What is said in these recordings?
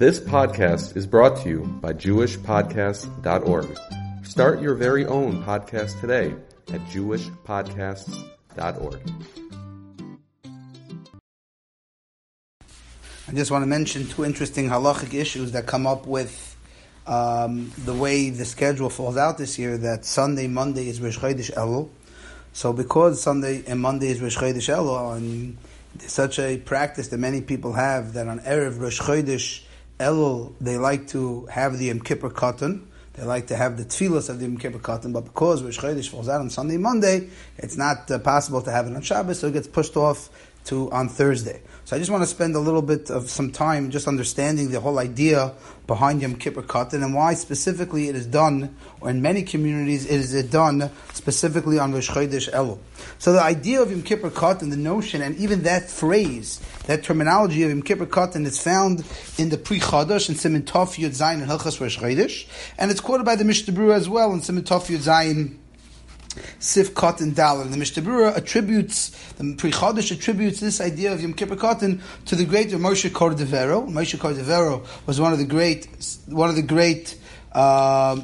This podcast is brought to you by JewishPodcasts.org. Start your very own podcast today at JewishPodcasts.org. I just want to mention two interesting halachic issues that come up with um, the way the schedule falls out this year. That Sunday, Monday is Rosh Chodesh Elul. So because Sunday and Monday is Rosh Chodesh Elul, and such a practice that many people have that on erev Rosh Chodesh Elul they like to have the Yom Kippur Katan. They like to have the tefillas of the Yom Kippur Katan, but because Rosh Chodesh falls out on Sunday, Monday, it's not uh, possible to have it on Shabbos, so it gets pushed off to on Thursday. So I just want to spend a little bit of some time just understanding the whole idea behind Yom Kippur Katan and why specifically it is done, or in many communities it is done specifically on Rosh Chodesh Elul. So the idea of Yom Kippur Katan, the notion, and even that phrase, that terminology of Yom Kippur Katan is found in the Pri Chadash and Siman Tov Yud Zayin and Hilchas Rosh Chodesh, and it's quoted by the Mishnah Berurah as well in Siman Tov Yud Zayin Sif Katan Dalar. And the Mishnah attributes, the Pri Chadash attributes this idea of Yom Kippur Katan to the great Moshe Cordovero. Moshe Cordovero was one of the great, one of the great uh,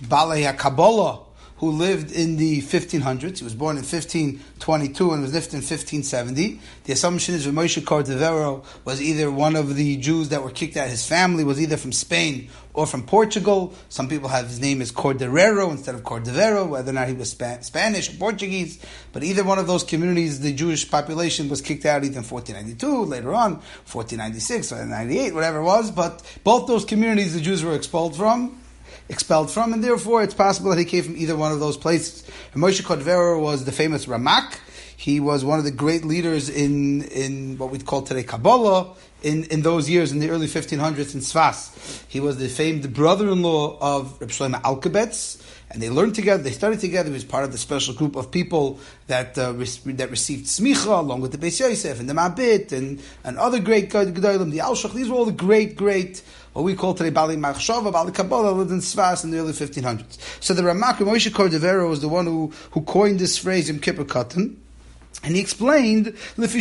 Balei Kabbalah who lived in the 1500s. He was born in 1522 and was lived in 1570. The assumption is that Moshe Cordovero was either one of the Jews that were kicked out. His family was either from Spain or from Portugal. Some people have his name as Cordero instead of Cordovero, whether or not he was Spa- Spanish or Portuguese. But either one of those communities, the Jewish population was kicked out either in 1492, later on, 1496, or 98, whatever it was. But both those communities the Jews were expelled from expelled from, and therefore it's possible that he came from either one of those places. And Moshe Cordovero was the famous Ramak. He was one of the great leaders in, in what we'd call today Kabbalah in, in those years, in the early 1500s in Sfas. He was the famed brother-in-law of Reb Shlomo Alkabetz, and they learned together, they studied together. He was part of the special group of people that uh, that received smicha, along with the Beis Yosef and the Mabit and, and other great Gedolim, the Alshach. These were all the great, great what we call today Bali Machshava, Bali Kabbalah, lived in Sfas in the early 1500s. So the Ramak Moshe Cordovero was the one who, who coined this phrase in Kippur Katan. And he explained, because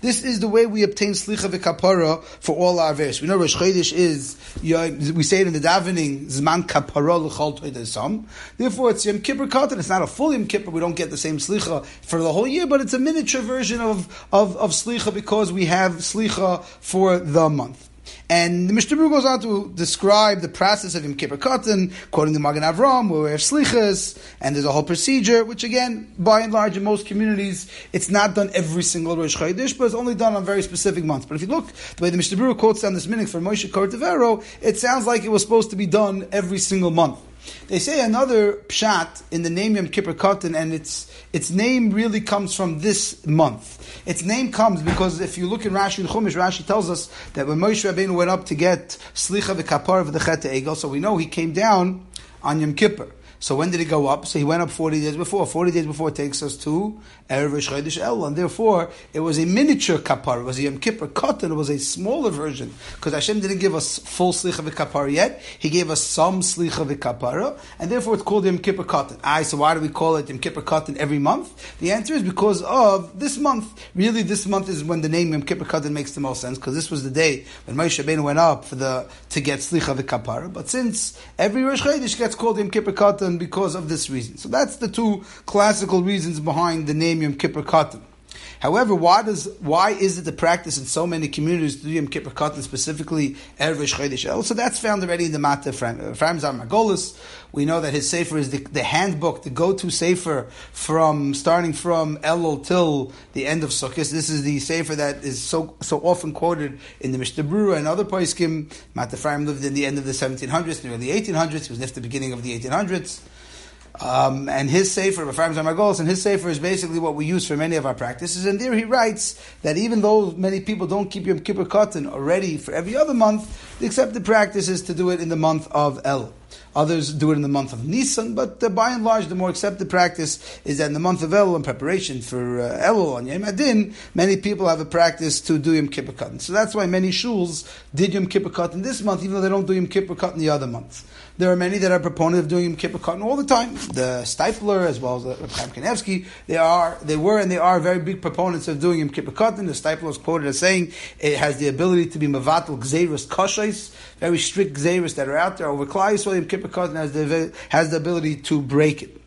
this is the way we obtain slicha v'kapara for all our verse. We know Rosh Chodesh is, we say it in the davening, zman kapara l'chol. Therefore, it's Yom Kippur Katan. It's not a full Yom Kippur. We don't get the same slicha for the whole year, but it's a miniature version of, of, of slicha because we have slicha for the month. And the Mishnah goes on to describe the process of Yom Kippur Katan, quoting the Magen Avram, where we have slichas, and there's a whole procedure, which again, by and large, in most communities, it's not done every single Rosh Chodesh, but it's only done on very specific months. But if you look, the way the Mishnah quotes down this meaning for Moshe Cordovero, it sounds like it was supposed to be done every single month. They say another pshat in the name Yom Kippur Katan, and its its name really comes from this month. Its name comes because if you look in Rashi and Chumash, Rashi tells us that when Moshe Rabbeinu went up to get Slicha v'Kapar of the Chet Egel, so we know he came down on Yom Kippur. So when did he go up? So he went up 40 days before. 40 days before takes us to Erev Rosh Chodesh El. And therefore, it was a miniature kapar. It was a Yom Kippur Katan. It was a smaller version. Because Hashem didn't give us full slicha v'kapar yet. He gave us some slicha v'kapara. And therefore, it's called Yom Kippur Katan. Aye, so why do we call it Yom Kippur Katan every month? The answer is because of this month. Really, this month is when the name Yom Kippur Katan makes the most sense. Because this was the day when Moshe Rabbeinu went up for the, to get slicha v'kapara. But since every Rosh Chodesh gets called Yom Kippur Katan, because of this reason. So that's the two classical reasons behind the name Yom Kippur Katan. However, why does why is it the practice in so many communities to do Yom Kippur Katan specifically Erev Chodesh El? So that's found already in the Mata Ephraim uh, Zar Margolis. We know that his sefer is the, the handbook, the go-to sefer from starting from Elul till the end of Sukkot. This is the sefer that is so so often quoted in the Mishnah Berurah and other poskim. Mata Ephraim lived in the end of the 1700s, the early 1800s. He was at the beginning of the 1800s. Um, and his sefer, Rafaim Zamargolis, and his sefer is basically what we use for many of our practices. And there he writes that even though many people don't keep Yom Kippur Katan already for every other month, the accepted practice is to do it in the month of El. Others do it in the month of Nisan, but uh, by and large, the more accepted practice is that in the month of Elul, in preparation for uh, Elul on Yom Adin, many people have a practice to do Yom Kippur Katan. So that's why many shuls did Yom Kippur Katan this month, even though they don't do Yom Kippur Katan the other months. There are many that are proponents of doing Yom Kippur Katan all the time. The Steipler, as well as the Chaim they are, they were, and they are very big proponents of doing Yom Kippur Katan. The Steipler is quoted as saying it has the ability to be Mavatal Gzeirus Kashais, very strict Gzeirus that are out there over Klai, so Yom Kippur Katan has the, has the ability to break it.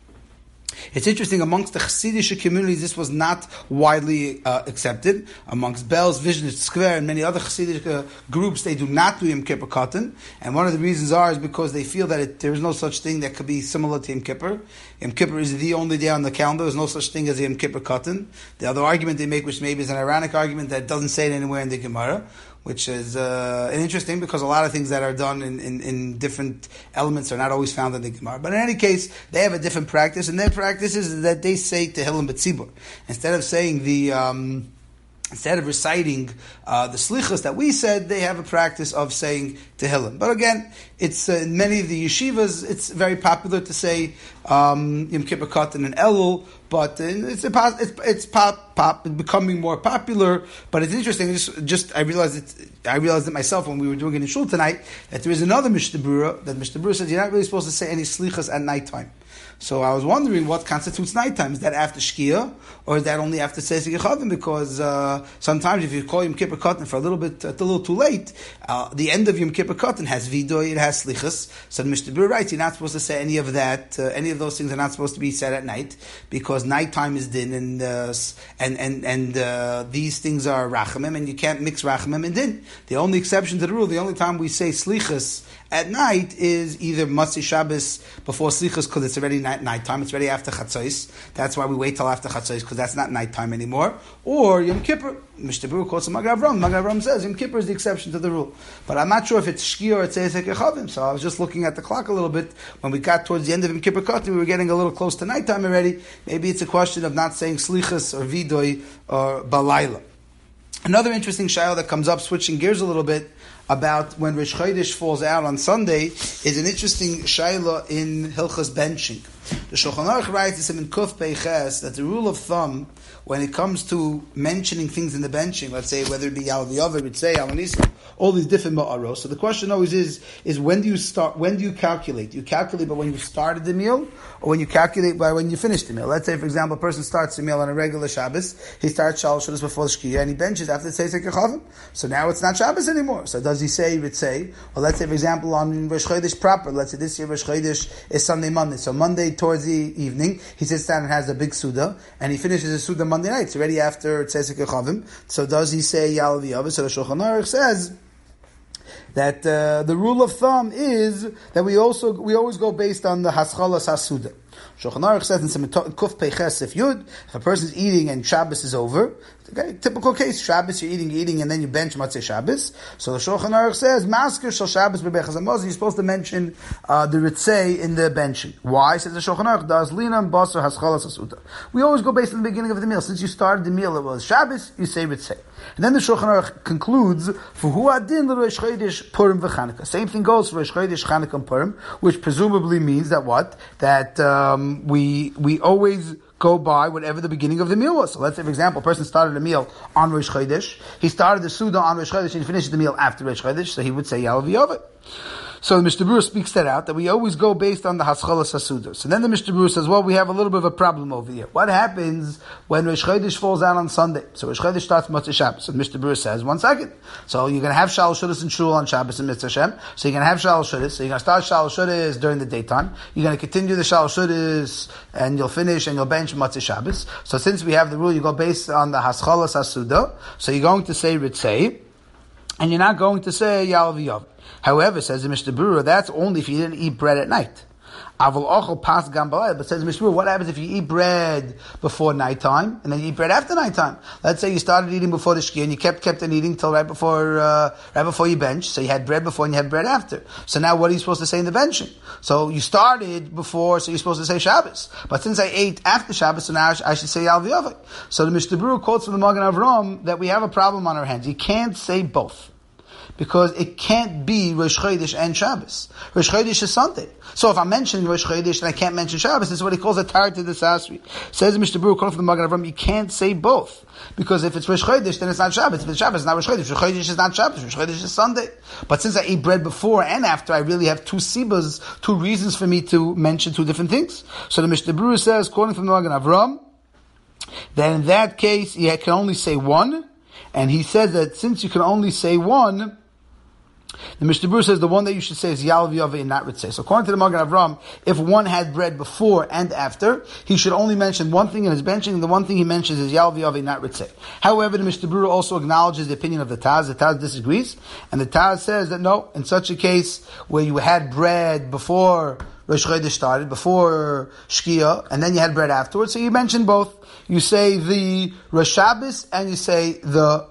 It's interesting amongst the Hasidic communities, this was not widely uh, accepted. Amongst Belz, Vizhnitz Skver, and many other Hasidic uh, groups, they do not do Yom Kippur Katan. And one of the reasons are is because they feel that it, there is no such thing that could be similar to Yom Kippur. Yom Kippur is the only day on the calendar. There's no such thing as Yom Kippur Katan. The other argument they make, which maybe is an ironic argument that doesn't say it anywhere in the Gemara, which is uh, interesting because a lot of things that are done in, in, in, different elements are not always found in the Gemara. But in any case, they have a different practice, and their practice is that they say Tehillim B'tzibur. Instead of saying the... Um, instead of reciting uh, the slichas that we said, they have a practice of saying Tehillim. But again, it's uh, in many of the yeshivas, it's very popular to say um, Yom Kippur Katan and Elul, but it's a, it's it's pop, pop becoming more popular. But it's interesting. Just, just I realized it. I realized it myself when we were doing it in shul tonight that there is another Mishnah that Mishnah says you're not really supposed to say any slichas at nighttime. So I was wondering what constitutes nighttime. Is that after Shkia, or is that only after Tzesik Yechavim? Because uh, sometimes if you call Yom Kippur Katan for a little bit, a little too late, uh, the end of Yom Kippur Katan has Vidoy, it has Slichas. So the Mishnah writes, you're not supposed to say any of that, uh, any of those things are not supposed to be said at night, because nighttime is din, and uh, and and, and uh, these things are Rachamim, and you can't mix Rachamim and din. The only exception to the rule, the only time we say Slichas at night is either Motzei Shabbos before Slichas because it's already night nighttime. It's already after Chatzos. That's why we wait till after Chatzos because that's not nighttime anymore. Or Yom Kippur. Mishnah calls it Magen Avram. Magavram says Yom Kippur is the exception to the rule. But I'm not sure if it's Shki or it's Ezek Echavim. So I was just looking at the clock a little bit. When we got towards the end of Yom Kippur Katan, we were getting a little close to nighttime already. Maybe it's a question of not saying Slichas or Vidoy or Balayla. Another interesting shaila that comes up, switching gears a little bit, about when Rosh Chodesh falls out on Sunday is an interesting shaila in Hilchas benching. The Shulchan Aruch writes in Kuf Peiches that the rule of thumb when it comes to mentioning things in the benching, let's say whether it be Al V'Yover, would say Al all these different ma'aros. So the question always is, is when do you start, when do you calculate? Do you calculate by when you started the meal, or when you calculate by when you finish the meal? Let's say, for example, a person starts the meal on a regular Shabbos, he starts Shalosh before the Shkiyah, and he benches after the Tzesek Yechavim. So now it's not Shabbos anymore. So does he say, say, or let's say, for example, on Rosh Chodesh proper, let's say this year Rosh Chodesh is Sunday, Monday. So Monday towards the evening, he sits down and has a big Suda, and he finishes his Suda Monday night. It's already after Tzesek Yechavim. So does he say Yal V'Yavah? So the Shulchan Aruch says, that uh, the rule of thumb is that we also we always go based on the haschalas hasuda. Shulchan Aruch says in some Kuf Peiches if Yud, if a person is eating and Shabbos is over, okay, typical case, Shabbos you're eating, eating, and then you bench Motzei Shabbos. So the Shulchan Aruch says, Masker Shal Shabbos Bebechaz you're supposed to mention uh, the Ritzei in the benching. Why? Says the Shulchan Aruch, Does Linam Basar Haschalas Asuta. We always go based on the beginning of the meal. Since you started the meal, it was Shabbos, you say Ritzei. And then the Shulchan Aruch concludes, for who adin l'Rosh Chodesh Purim v'Chanukah. Same thing goes for Rosh Chodesh Chanukah and Purim, which presumably means that what? That um, we we always go by whatever the beginning of the meal was. So let's say, for example, a person started a meal on Rosh Chodesh. He started the Suda on Rosh Chodesh and he finished the meal after Rosh Chodesh, so he would say Yalav Yovit. So the Mishnah speaks that out, that we always go based on the Haschalas Hasudos. And then the Mishnah says, well, we have a little bit of a problem over here. What happens when Rosh Chodesh falls out on Sunday? So Rosh Chodesh starts Motzei Shabbos. So the Mishnah says, one second. So you're going to have Shal Shudas and Shul on Shabbos and Mitzvah Hashem. So you're going to have Shal Shudas. So you're going to start Shal Shudas during the daytime. You're going to continue the Shal Shudas and you'll finish and you'll bench Motzei Shabbos. So since we have the rule, you go based on the Haschalas Hasudah. So you're going to say Ritzei. And you're not going to say Yal V'Yav. However, says the Mishnah Berurah, that's only if you didn't eat bread at night. Aval ochel pas gambalay. But says Mishnah, what happens if you eat bread before nighttime and then you eat bread after nighttime? Let's say you started eating before the shkia and you kept kept on eating till right before uh, right before you bench. So you had bread before and you had bread after. So now what are you supposed to say in the benching? So you started before, so you're supposed to say Shabbos. But since I ate after Shabbos, so now I should say Al So the Mishnah quotes from the Magen Avram that we have a problem on our hands. You can't say both. Because it can't be Rosh Chodesh and Shabbos. Rosh Chodesh is Sunday. So if I'm mentioning Rosh Chodesh and I can't mention Shabbos, this is what he calls a tar to the Sasri. Says Mr. Brewer, calling from the Magen Avram, you can't say both. Because if it's Rosh Chodesh, then it's not Shabbos. If it's Shabbos, it's not Rosh Chodesh. Rosh Chodesh is not Shabbos. Rosh Chodesh is Sunday. But since I eat bread before and after, I really have two sibas, two reasons for me to mention two different things. So the Mishnah Berurah says, quoting from the Magen Avram, that in that case, you can only say one, and he says that since you can only say one, the Mishnah Berurah says the one that you should say is Yalav Yave and not Ritzeh. So according to the Magen Avram, if one had bread before and after, he should only mention one thing in his benching, the one thing he mentions is Yalav Yave, not Ritzeh. However, the Mishnah Berurah also acknowledges the opinion of the Taz. The Taz disagrees, and the Taz says that no, in such a case where you had bread before Rosh Chodesh started, before Shkia, and then you had bread afterwards, so you mention both. You say the Rosh Shabbos, and you say the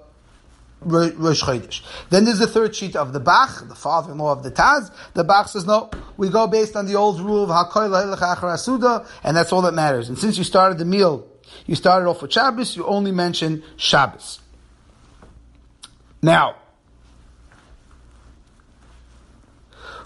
Rosh Chodesh. Then there's the third sheet of the Bach, the father-in-law of the Taz. The Bach says, no, we go based on the old rule of Hakoy Asuda, and that's all that matters. And since you started the meal, you started off with Shabbos, you only mention Shabbos. Now,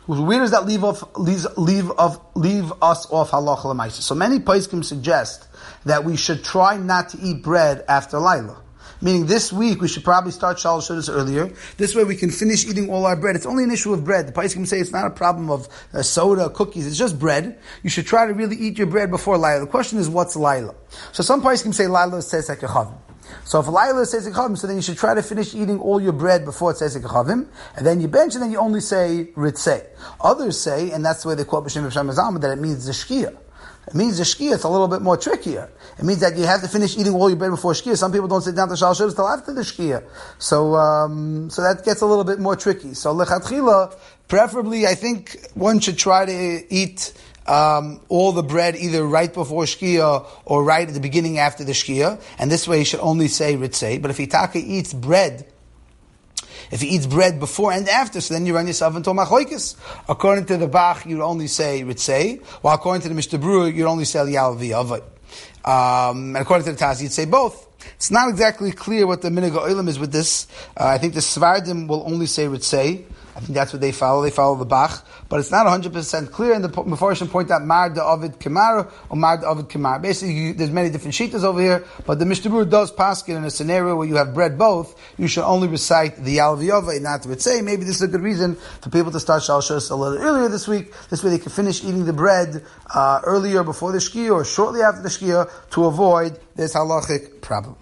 where does that leave off leave leave leave us off halacha lemaisa? So many poskim suggest that we should try not to eat bread after Laila. Meaning this week we should probably start Shalosh Shudas earlier. This way we can finish eating all our bread. It's only an issue of bread. The Paiskim say it's not a problem of uh, soda, cookies. It's just bread. You should try to really eat your bread before Laila. The question is what's Laila? So some Paiskim say Laila says Ekechavim. So if Laila says Ekechavim, so then you should try to finish eating all your bread before it says Ekechavim, and then you bench, and then you only say Ritzeh. Others say, and that's the way they quote B'Shem B'Shem that it means the Shkia. It means the shkia, it's a little bit more trickier. It means that you have to finish eating all your bread before shkia. Some people don't sit down to shal till after the shkia. So, um, so that gets a little bit more tricky. So lechatchila, preferably, I think one should try to eat um, all the bread either right before shkia or right at the beginning after the shkia, and this way he should only say ritzei. But if he taka eats bread if he eats bread before and after, so then you run yourself into a machlokes. According to the Bach, you'd only say ritzei, while according to the Mishnah Berurah, you'd only say yal v'yavai. Um, and according to the Taz, you'd say both. It's not exactly clear what the minig oilim is with this. Uh, I think the Sfardim will only say ritzei. I think that's what they follow. They follow the Bach, but it's not 100% clear. And the Mepharshim point out Mar de Ovid Kemara or Mar de Ovid Kemar. Basically, you, there's many different shitas over here, but the Mishnah does pass it in a scenario where you have bread both. You should only recite the Yalviyova and not to say. Maybe this is a good reason for people to start Shalshos a little earlier this week. This way they can finish eating the bread uh, earlier before the Shkia or shortly after the Shkia to avoid this halachic problem.